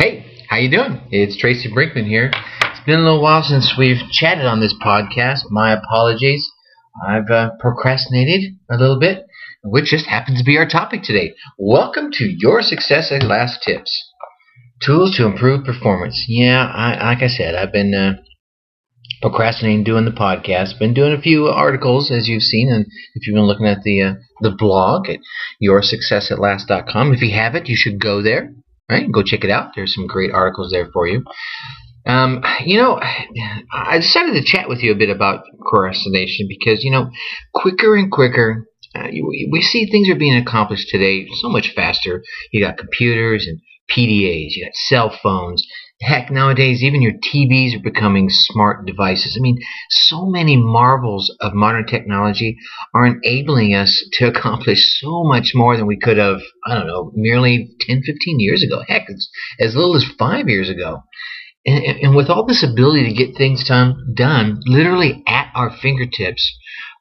Hey, how you doing? It's Tracy Brinkmann here. It's been a little while since we've chatted on this podcast. My apologies. I've uh, procrastinated a little bit, which just happens to be our topic today. Welcome to Your Success at Last Tips. Tools to improve performance. Yeah, I, like I said, I've been uh, procrastinating doing the podcast. Been doing a few articles, as you've seen, and if you've been looking at the uh, the blog at yoursuccessatlast.com. If you have it, you should go there right? Go check it out. There's some great articles there for you. Um, you know, I decided to chat with you a bit about procrastination because, you know, quicker and quicker, uh, we see things are being accomplished today so much faster. You got computers and PDAs, you got cell phones, Heck, nowadays, even your TVs are becoming smart devices. I mean, so many marvels of modern technology are enabling us to accomplish so much more than we could have, I don't know, merely 10, 15 years ago. Heck, it's as little as five years ago. And, and with all this ability to get things done, done literally at our fingertips,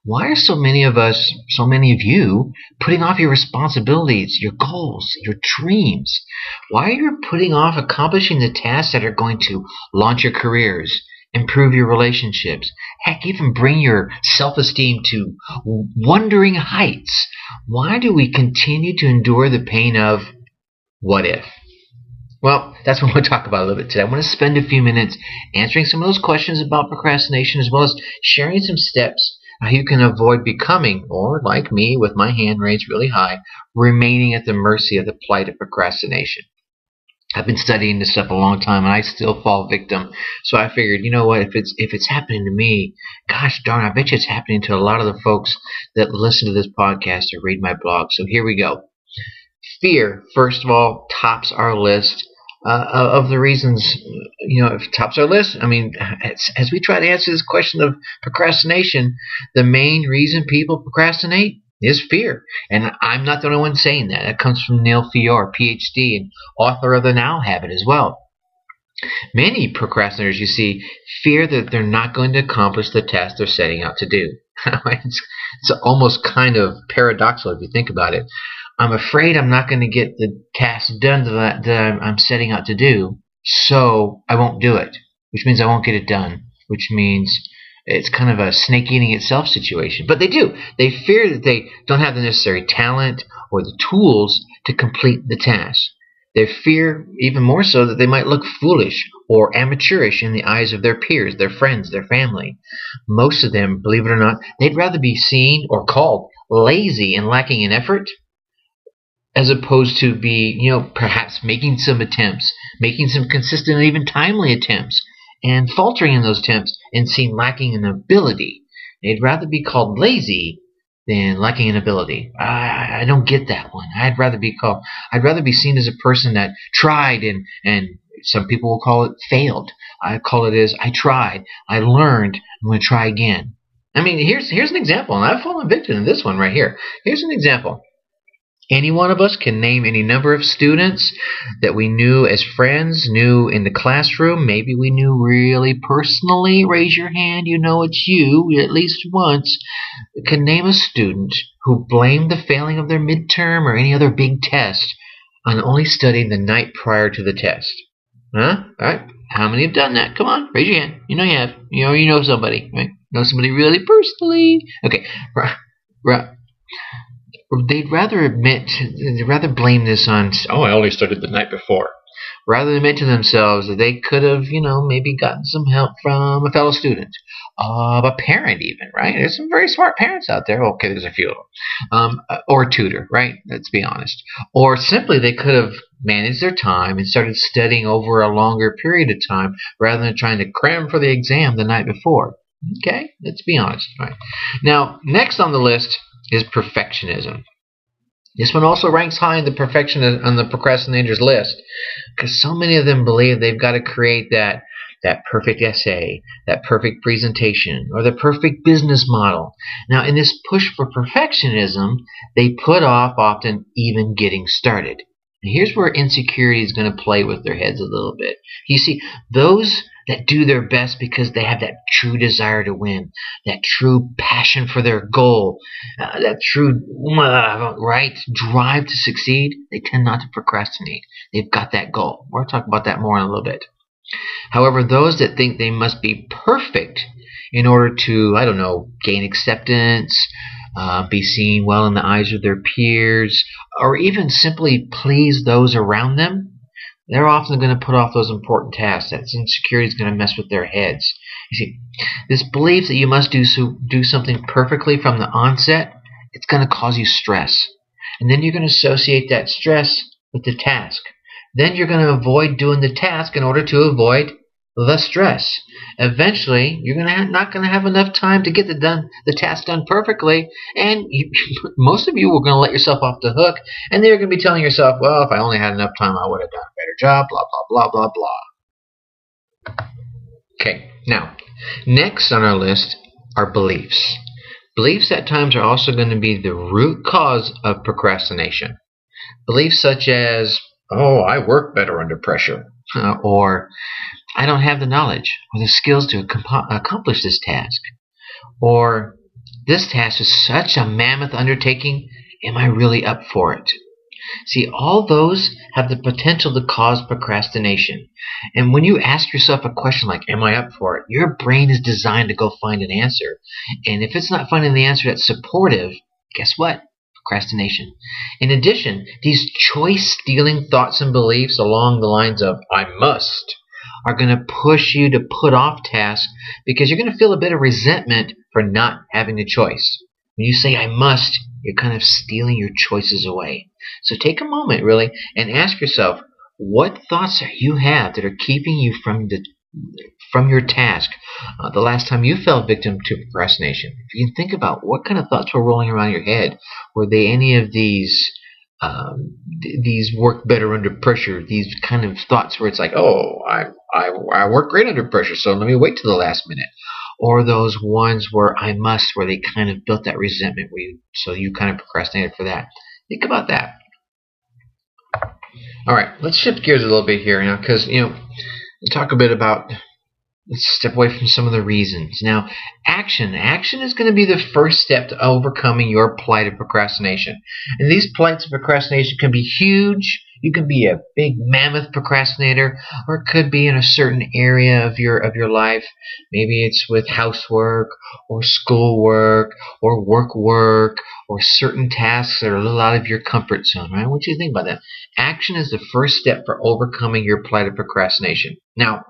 why are so many of us, so many of you, putting off your responsibilities, your goals, your dreams? Why are you putting off accomplishing the tasks that are going to launch your careers, improve your relationships, heck, even bring your self esteem to wondering heights? Why do we continue to endure the pain of what if? Well, that's what we'll talk about a little bit today. I want to spend a few minutes answering some of those questions about procrastination as well as sharing some steps you can avoid becoming, or like me with my hand raised really high, remaining at the mercy of the plight of procrastination. I've been studying this stuff a long time and I still fall victim. So I figured, you know what, if it's if it's happening to me, gosh darn, I bet you it's happening to a lot of the folks that listen to this podcast or read my blog. So here we go. Fear, first of all, tops our list uh, of the reasons, you know, if tops our list. I mean, as, as we try to answer this question of procrastination, the main reason people procrastinate is fear. And I'm not the only one saying that. That comes from Neil Fiore, PhD and author of The Now Habit as well. Many procrastinators, you see, fear that they're not going to accomplish the task they're setting out to do. it's, it's almost kind of paradoxical if you think about it. I'm afraid I'm not going to get the task done that, that I'm setting out to do, so I won't do it, which means I won't get it done, which means it's kind of a snake eating itself situation. But they do. They fear that they don't have the necessary talent or the tools to complete the task. They fear even more so that they might look foolish or amateurish in the eyes of their peers, their friends, their family. Most of them, believe it or not, they'd rather be seen or called lazy and lacking in effort as opposed to be, you know, perhaps making some attempts, making some consistent and even timely attempts, and faltering in those attempts and seen lacking in ability. They'd rather be called lazy than lacking in ability. I, I don't get that one. I'd rather be called. I'd rather be seen as a person that tried and and some people will call it failed. I call it as I tried, I learned, I'm going to try again. I mean, here's here's an example, and I've fallen victim to this one right here. Here's an example. Any one of us can name any number of students that we knew as friends, knew in the classroom, maybe we knew really personally. Raise your hand, you know it's you, at least once. Can name a student who blamed the failing of their midterm or any other big test on only studying the night prior to the test. Huh? All right. How many have done that? Come on, raise your hand. You know you have. You know you know somebody, right? Know somebody really personally. Okay. Right. Right they'd rather admit, they'd rather blame this on, oh, I only studied the night before, rather admit to themselves that they could have, you know, maybe gotten some help from a fellow student, of a parent even, right? There's some very smart parents out there. Okay, there's a few of them. Um, uh, or a tutor, right? Let's be honest. Or simply they could have managed their time and started studying over a longer period of time rather than trying to cram for the exam the night before. Okay, let's be honest. Right. Now, next on the list is perfectionism. This one also ranks high in the perfection on the procrastinators list because so many of them believe they've got to create that that perfect essay, that perfect presentation, or the perfect business model. Now, in this push for perfectionism, they put off often even getting started. And here's where insecurity is going to play with their heads a little bit. You see, those that do their best because they have that true desire to win, that true passion for their goal, uh, that true uh, right drive to succeed, they tend not to procrastinate. They've got that goal. We'll talk about that more in a little bit. However, those that think they must be perfect in order to, I don't know, gain acceptance, uh, be seen well in the eyes of their peers, or even simply please those around them, they're often going to put off those important tasks. That insecurity is going to mess with their heads. You see, this belief that you must do so, do something perfectly from the onset, it's going to cause you stress. And then you're going to associate that stress with the task. Then you're going to avoid doing the task in order to avoid the stress. Eventually, you're gonna not going to have enough time to get the done the task done perfectly, and you, most of you are going to let yourself off the hook, and then you're going to be telling yourself, "Well, if I only had enough time, I would have done a better job." Blah blah blah blah blah. Okay, now next on our list are beliefs. Beliefs at times are also going to be the root cause of procrastination. Beliefs such as, "Oh, I work better under pressure," uh, or I don't have the knowledge or the skills to accomplish this task. Or this task is such a mammoth undertaking, am I really up for it? See, all those have the potential to cause procrastination. And when you ask yourself a question like, Am I up for it? your brain is designed to go find an answer. And if it's not finding the answer that's supportive, guess what? Procrastination. In addition, these choice stealing thoughts and beliefs along the lines of, I must, are going to push you to put off tasks because you're going to feel a bit of resentment for not having a choice. When you say, I must, you're kind of stealing your choices away. So take a moment, really, and ask yourself, what thoughts you have that are keeping you from the from your task uh, the last time you fell victim to procrastination. If you can think about what kind of thoughts were rolling around your head, were they any of these um, th- these work better under pressure. These kind of thoughts where it's like, oh, I, I, I work great under pressure, so let me wait to the last minute. Or those ones where I must, where they kind of built that resentment, where you, so you kind of procrastinated for that. Think about that. All right, let's shift gears a little bit here now, because you know, talk a bit about Let's step away from some of the reasons. Now, action. Action is going to be the first step to overcoming your plight of procrastination. And these plights of procrastination can be huge. You can be a big mammoth procrastinator, or it could be in a certain area of your of your life. Maybe it's with housework or schoolwork or work work or certain tasks that are a little out of your comfort zone, right? What do you think about that? Action is the first step for overcoming your plight of procrastination. Now,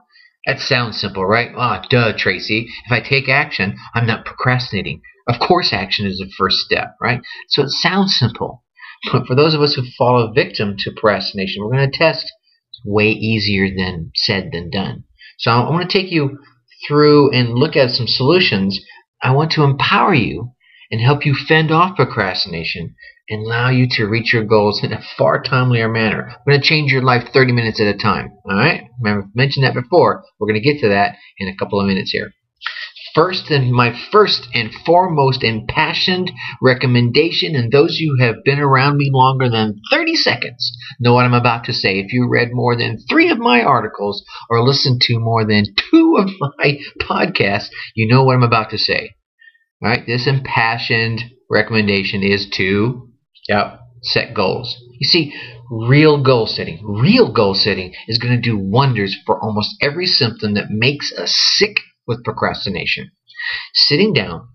that sounds simple, right? Ah, oh, duh, Tracy. If I take action, I'm not procrastinating. Of course, action is the first step, right? So it sounds simple. But for those of us who fall a victim to procrastination, we're going to test. It's way easier than said than done. So I want to take you through and look at some solutions. I want to empower you and help you fend off procrastination and allow you to reach your goals in a far timelier manner. We're going to change your life 30 minutes at a time. All right? Remember, I mentioned that before. We're going to get to that in a couple of minutes here. First and my first and foremost impassioned recommendation, and those who have been around me longer than 30 seconds know what I'm about to say. If you read more than three of my articles or listened to more than two of my podcasts, you know what I'm about to say. All right, this impassioned recommendation is to Yep. Set goals. You see, real goal setting, real goal setting is going to do wonders for almost every symptom that makes us sick with procrastination. Sitting down,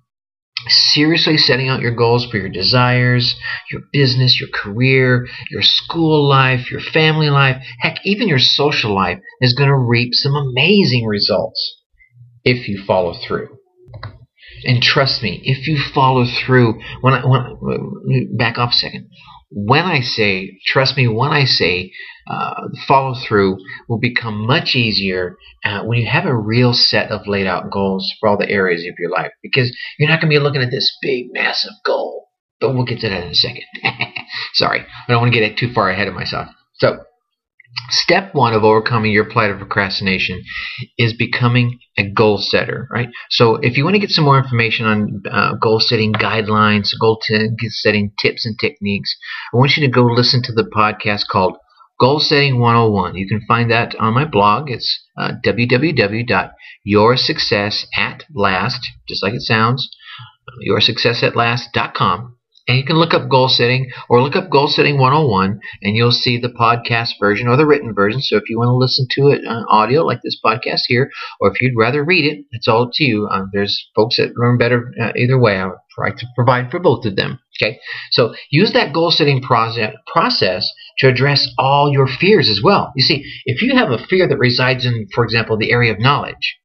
seriously setting out your goals for your desires, your business, your career, your school life, your family life, heck, even your social life is going to reap some amazing results if you follow through. And trust me, if you follow through, when I when back off a second, when I say trust me, when I say uh, follow through will become much easier uh, when you have a real set of laid out goals for all the areas of your life, because you're not going to be looking at this big, massive goal. But we'll get to that in a second. Sorry, I don't want to get it too far ahead of myself. So Step one of overcoming your plight of procrastination is becoming a goal setter, right? So if you want to get some more information on uh, goal setting guidelines, goal setting tips and techniques, I want you to go listen to the podcast called Goal Setting 101. You can find that on my blog. It's uh, www.yoursuccessatlast, just like it sounds, yoursuccessatlast.com. And you can look up goal setting or look up goal setting 101 and you'll see the podcast version or the written version. So if you want to listen to it on audio like this podcast here, or if you'd rather read it, it's all up to you. Um, there's folks that learn better uh, either way. I would try to provide for both of them. Okay. So use that goal setting process, process to address all your fears as well. You see, if you have a fear that resides in, for example, the area of knowledge,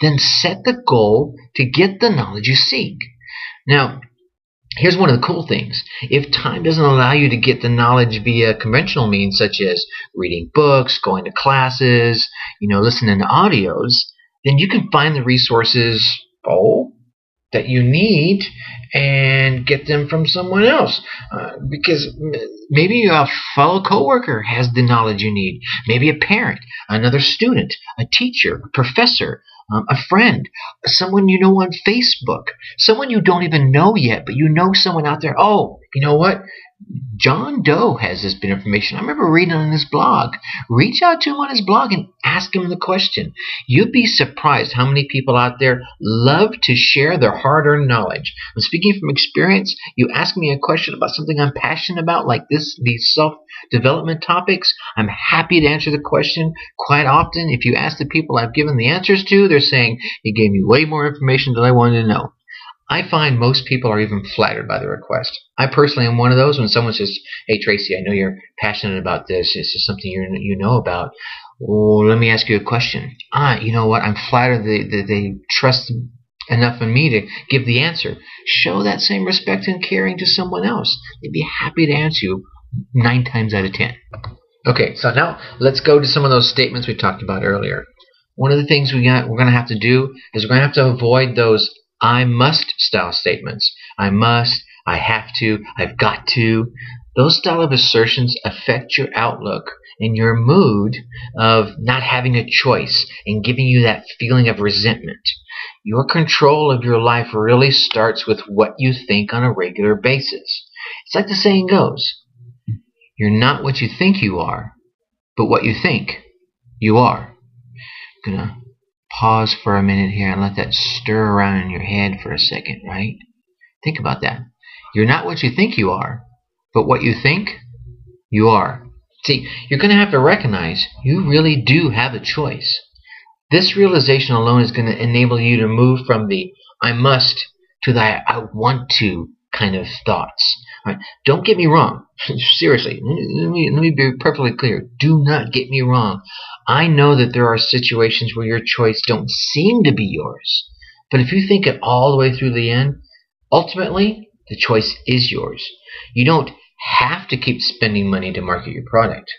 then set the goal to get the knowledge you seek. Now, Here's one of the cool things. If time doesn't allow you to get the knowledge via conventional means such as reading books, going to classes, you know, listening to audios, then you can find the resources oh, that you need and get them from someone else. Uh, because maybe a fellow coworker has the knowledge you need. Maybe a parent, another student, a teacher, a professor, um, a friend, someone you know on Facebook, someone you don't even know yet, but you know someone out there. Oh, you know what? John Doe has this bit of information. I remember reading on his blog. Reach out to him on his blog and ask him the question. You'd be surprised how many people out there love to share their hard earned knowledge. I'm speaking from experience. You ask me a question about something I'm passionate about, like this, these self development topics. I'm happy to answer the question. Quite often, if you ask the people I've given the answers to, they're saying, You gave me way more information than I wanted to know. I find most people are even flattered by the request. I personally am one of those when someone says, Hey Tracy, I know you're passionate about this. This is something you you know about. Let me ask you a question. Ah, you know what? I'm flattered that they, they trust enough in me to give the answer. Show that same respect and caring to someone else. They'd be happy to answer you nine times out of ten. Okay, so now let's go to some of those statements we talked about earlier. One of the things we got, we're going to have to do is we're going to have to avoid those I must style statements. I must, I have to, I've got to. Those style of assertions affect your outlook and your mood of not having a choice and giving you that feeling of resentment. Your control of your life really starts with what you think on a regular basis. It's like the saying goes you're not what you think you are, but what you think you are. I'm gonna pause for a minute here and let that stir around in your head for a second, right? Think about that. You're not what you think you are, but what you think you are. See, you're going to have to recognize you really do have a choice. This realization alone is going to enable you to move from the I must to the I want to kind of thoughts. Right? Don't get me wrong. Seriously, let me, let me be perfectly clear. Do not get me wrong. I know that there are situations where your choice don't seem to be yours. But if you think it all the way through the end, ultimately, the choice is yours. You don't have to keep spending money to market your product.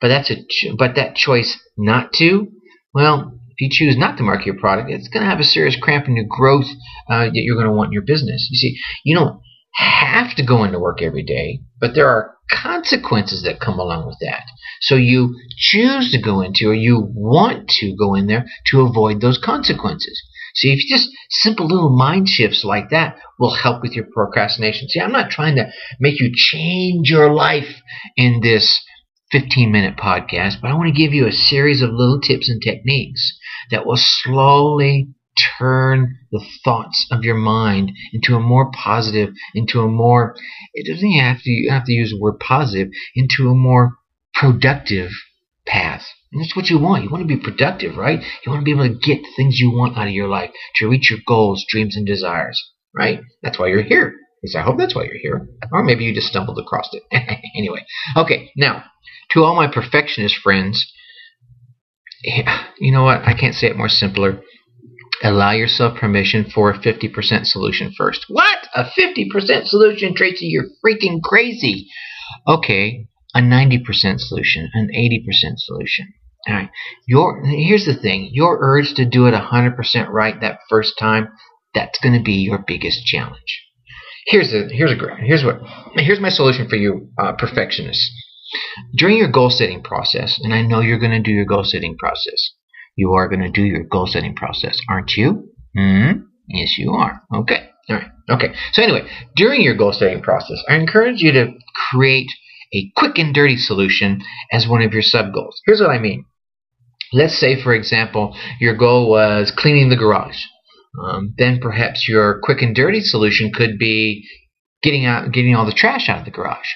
But that's a ch- but that choice not to, well, if you choose not to market your product, it's going to have a serious cramp in your growth uh, that you're going to want in your business. You see, you don't have to go into work every day, but there are consequences that come along with that. So you choose to go into or you want to go in there to avoid those consequences. See, if you just simple little mind shifts like that will help with your procrastination. See, I'm not trying to make you change your life in this 15 minute podcast, but I want to give you a series of little tips and techniques that will slowly turn the thoughts of your mind into a more positive, into a more, it doesn't have to, you have to use the word positive, into a more productive path. And that's what you want. You want to be productive, right? You want to be able to get the things you want out of your life to reach your goals, dreams, and desires, right? That's why you're here. At least I hope that's why you're here. Or maybe you just stumbled across it. anyway, okay, now, to all my perfectionist friends, you know what? I can't say it more simpler. Allow yourself permission for a 50% solution first. What? A 50% solution, Tracy? You're freaking crazy. Okay, a 90% solution, an 80% solution. All right. Your here's the thing. Your urge to do it 100% right that first time, that's going to be your biggest challenge. Here's a here's a here's what here's my solution for you uh, perfectionists. During your goal setting process, and I know you're going to do your goal setting process. You are going to do your goal setting process, aren't you? Hmm. Yes, you are. Okay. All right. Okay. So anyway, during your goal setting process, I encourage you to create a quick and dirty solution as one of your sub goals. Here's what I mean. Let's say, for example, your goal was cleaning the garage. Um, then perhaps your quick and dirty solution could be getting out, getting all the trash out of the garage.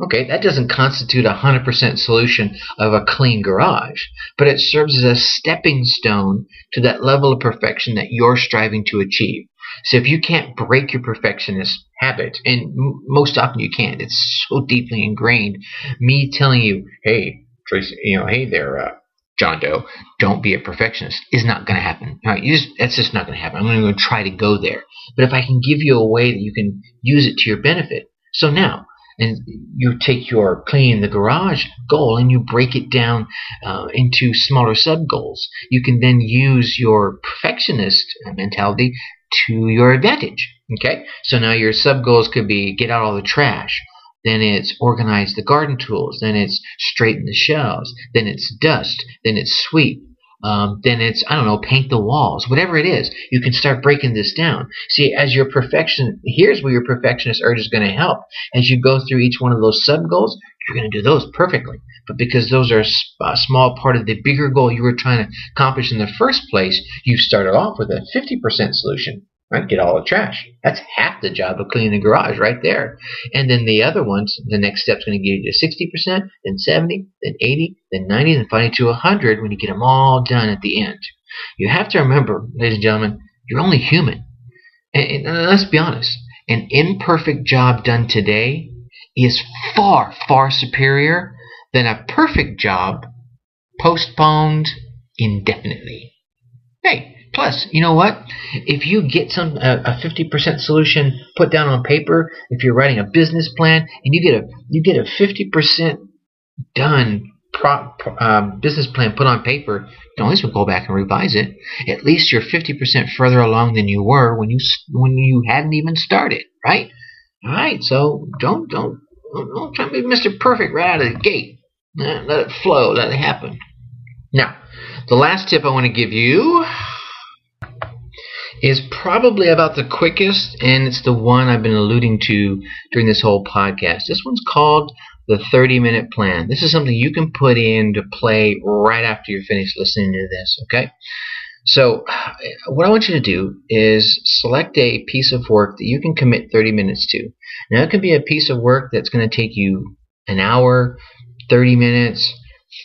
Okay, that doesn't constitute a 100% solution of a clean garage, but it serves as a stepping stone to that level of perfection that you're striving to achieve. So if you can't break your perfectionist habit, and most often you can't, it's so deeply ingrained. Me telling you, hey, Tracy, you know, hey there, uh, John Doe, don't be a perfectionist is not going to happen. All right, you just, that's just not going to happen. I'm going to try to go there. But if I can give you a way that you can use it to your benefit. So now, and you take your clean the garage goal and you break it down uh, into smaller sub goals. You can then use your perfectionist mentality to your advantage. Okay, so now your sub goals could be get out all the trash. Then it's organize the garden tools. Then it's straighten the shelves. Then it's dust. Then it's sweep um, then it's I don't know, paint the walls, whatever it is. You can start breaking this down. See, as your perfection, here's where your perfectionist urge is going to help. As you go through each one of those sub goals, you're going to do those perfectly. But because those are a small part of the bigger goal you were trying to accomplish in the first place, you started off with a 50% solution right? Get all the trash. That's half the job of cleaning the garage right there. And then the other ones, the next step's going to get you to 60%, then 70, then 80, then 90, then finally to 100 when you get them all done at the end. You have to remember, ladies and gentlemen, you're only human. And, and let's be honest, an imperfect job done today is far, far superior than a perfect job postponed indefinitely. Hey, Plus, you know what? If you get some a, 50% solution put down on paper, if you're writing a business plan and you get a you get a 50% done pro, um, business plan put on paper, you always go back and revise it. At least you're 50% further along than you were when you when you hadn't even started, right? All right, so don't don't don't try to be Mr. Perfect right out of the gate. Let it flow, let it happen. Now, the last tip I want to give you is probably about the quickest, and it's the one I've been alluding to during this whole podcast. This one's called the 30 minute plan. This is something you can put into play right after you're finished listening to this, okay? So, what I want you to do is select a piece of work that you can commit 30 minutes to. Now, it could be a piece of work that's going to take you an hour, 30 minutes,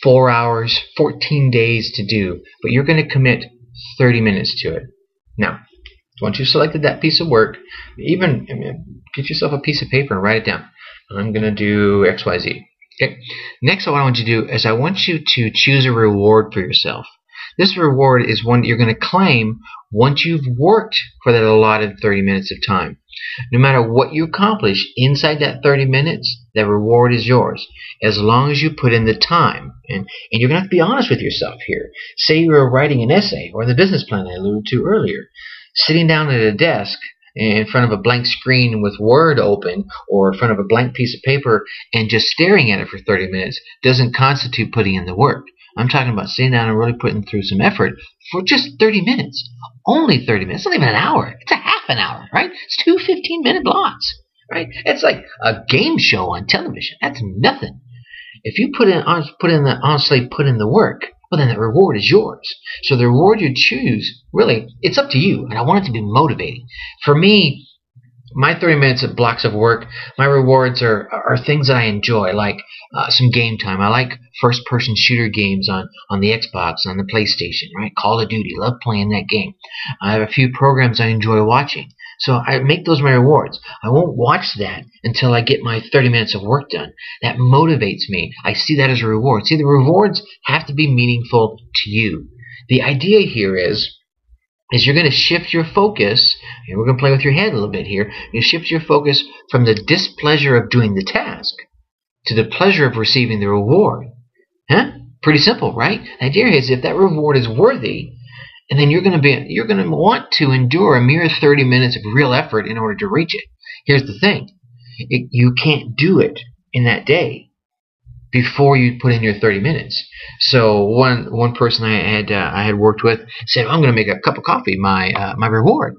four hours, 14 days to do, but you're going to commit 30 minutes to it. Now, once you've selected that piece of work, even get yourself a piece of paper and write it down. I'm going to do XYZ. Okay. Next, what I want you to do is I want you to choose a reward for yourself. This reward is one that you're going to claim once you've worked for that allotted 30 minutes of time. No matter what you accomplish inside that 30 minutes, that reward is yours. As long as you put in the time. And, and you're going to have to be honest with yourself here. Say you were writing an essay or the business plan I alluded to earlier. Sitting down at a desk in front of a blank screen with Word open or in front of a blank piece of paper and just staring at it for 30 minutes doesn't constitute putting in the work. I'm talking about sitting down and really putting through some effort for just 30 minutes. Only 30 minutes. It's not even an hour. It's a half an hour, right? It's two 15 minute blocks, right? It's like a game show on television. That's nothing. If you put in, put in the, honestly put in the work, well, then the reward is yours. So the reward you choose, really, it's up to you. And I want it to be motivating. For me, my 30 minutes of blocks of work, my rewards are, are things that I enjoy, like uh, some game time. I like first person shooter games on, on the Xbox, on the PlayStation, right? Call of Duty, love playing that game. I have a few programs I enjoy watching. So I make those my rewards. I won't watch that until I get my 30 minutes of work done. That motivates me. I see that as a reward. See, the rewards have to be meaningful to you. The idea here is is you're going to shift your focus, and we're going to play with your head a little bit here. You shift your focus from the displeasure of doing the task to the pleasure of receiving the reward. Huh? Pretty simple, right? The idea is if that reward is worthy, and then you're going to be you're going to want to endure a mere 30 minutes of real effort in order to reach it. Here's the thing: it, you can't do it in that day before you put in your 30 minutes. So one one person I had uh, I had worked with said, "I'm going to make a cup of coffee my uh, my reward."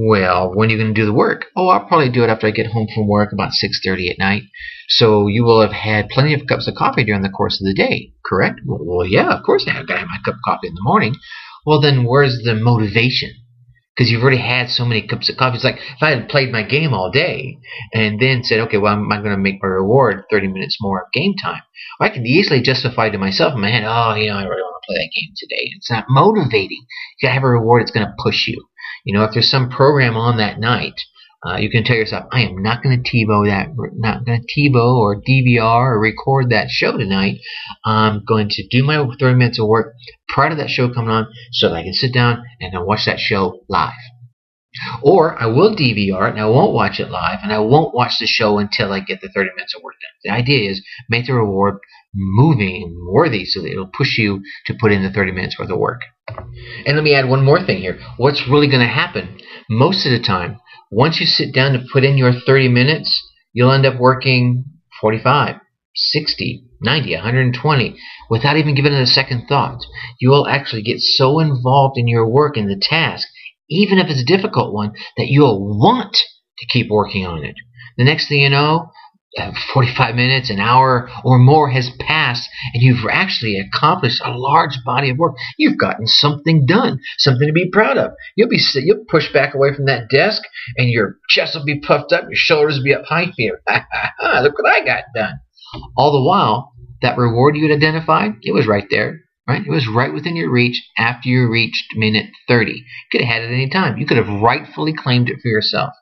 Well, when are you going to do the work? Oh, I'll probably do it after I get home from work about 6.30 at night. So you will have had plenty of cups of coffee during the course of the day, correct? Well, yeah, of course I have got to have my cup of coffee in the morning. Well, then where's the motivation? Because you've already had so many cups of coffee. It's like if I had played my game all day and then said, okay, well, I'm, I'm going to make my reward 30 minutes more of game time. I could easily justify to myself in my head, oh, you know, I really want to play that game today. It's not motivating. You got to have a reward that's going to push you. You know, if there's some program on that night, uh, you can tell yourself, I am not going to TiVo that, not going to TiVo or DVR or record that show tonight. I'm going to do my 30 minutes of work prior to that show coming on so that I can sit down and then watch that show live. Or I will DVR it and I won't watch it live and I won't watch the show until I get the 30 minutes of work done. The idea is make the reward moving and worthy so that it'll push you to put in the 30 minutes worth of work. And let me add one more thing here. What's really going to happen most of the time, once you sit down to put in your 30 minutes, you'll end up working 45, 60, 90, 120 without even giving it a second thought. You will actually get so involved in your work and the task, even if it's a difficult one, that you'll want to keep working on it. The next thing you know, 45 minutes, an hour, or more has passed, and you've actually accomplished a large body of work. You've gotten something done, something to be proud of. You'll be you'll push back away from that desk, and your chest will be puffed up, your shoulders will be up high here. Look what I got done. All the while, that reward you had identified, it was right there. Right? It was right within your reach after you reached minute 30. You could have had it any time. You could have rightfully claimed it for yourself.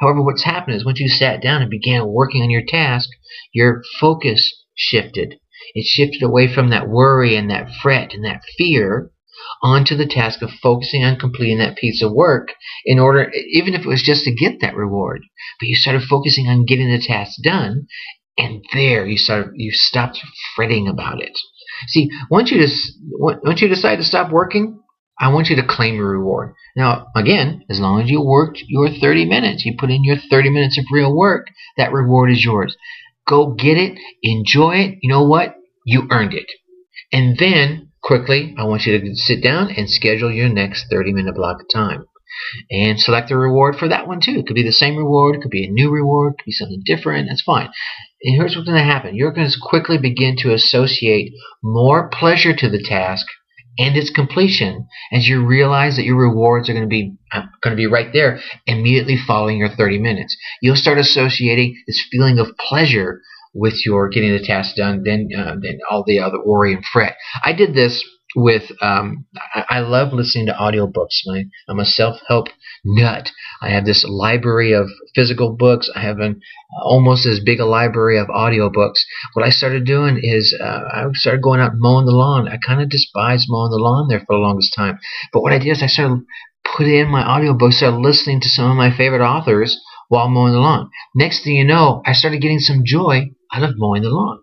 However, what's happened is once you sat down and began working on your task, your focus shifted. It shifted away from that worry and that fret and that fear onto the task of focusing on completing that piece of work in order, even if it was just to get that reward. But you started focusing on getting the task done, and there you started, you stopped fretting about it. See, once you just, once you decide to stop working, I want you to claim your reward. Now, again, as long as you worked your 30 minutes, you put in your 30 minutes of real work, that reward is yours. Go get it, enjoy it. You know what? You earned it. And then, quickly, I want you to sit down and schedule your next 30 minute block of time. And select a reward for that one too. It could be the same reward, it could be a new reward, it could be something different. That's fine. And here's what's going to happen you're going to quickly begin to associate more pleasure to the task and its completion as you realize that your rewards are going to be uh, going to be right there immediately following your 30 minutes. You'll start associating this feeling of pleasure with your getting the task done than uh, than all the other worry and fret. I did this with um, I, I love listening to audiobooks. My, I'm a self-help nut. I have this library of physical books. I have an almost as big a library of audiobooks. What I started doing is uh, I started going out mowing the lawn. I kind of despised mowing the lawn there for the longest time. But what I did is I started putting in my audiobooks, started listening to some of my favorite authors while mowing the lawn. Next thing you know, I started getting some joy out of mowing the lawn.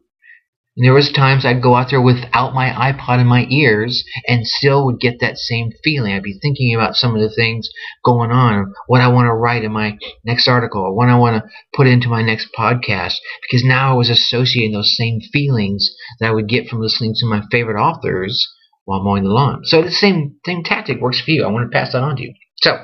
And there was times I'd go out there without my iPod in my ears and still would get that same feeling. I'd be thinking about some of the things going on, what I want to write in my next article, or what I want to put into my next podcast, because now I was associating those same feelings that I would get from listening to my favorite authors while mowing the lawn. So the same same tactic works for you. I want to pass that on to you. So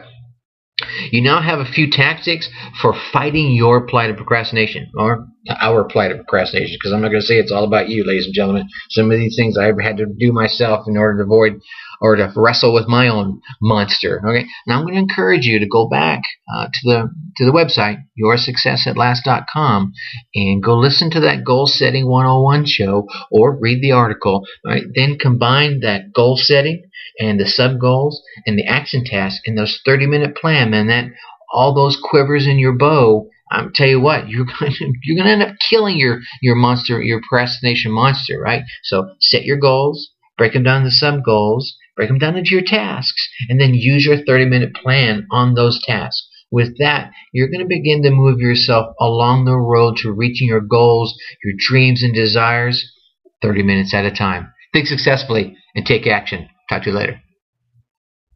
you now have a few tactics for fighting your plight of procrastination, or our plight of procrastination, because I'm not going to say it's all about you, ladies and gentlemen. Some of these things I had to do myself in order to avoid or to wrestle with my own monster. Okay, now I'm going to encourage you to go back uh, to the to the website yoursuccessatlast.com and go listen to that goal setting 101 show or read the article. Right, then combine that goal setting and the sub goals and the action tasks in those 30 minute plan, and That all those quivers in your bow I'm tell you what, you're going to, you're going to end up killing your your monster, your procrastination monster, right? So set your goals, break them down to sub goals, break them down into your tasks, and then use your 30 minute plan on those tasks. With that, you're going to begin to move yourself along the road to reaching your goals, your dreams, and desires 30 minutes at a time. Think successfully and take action. Talk to you later.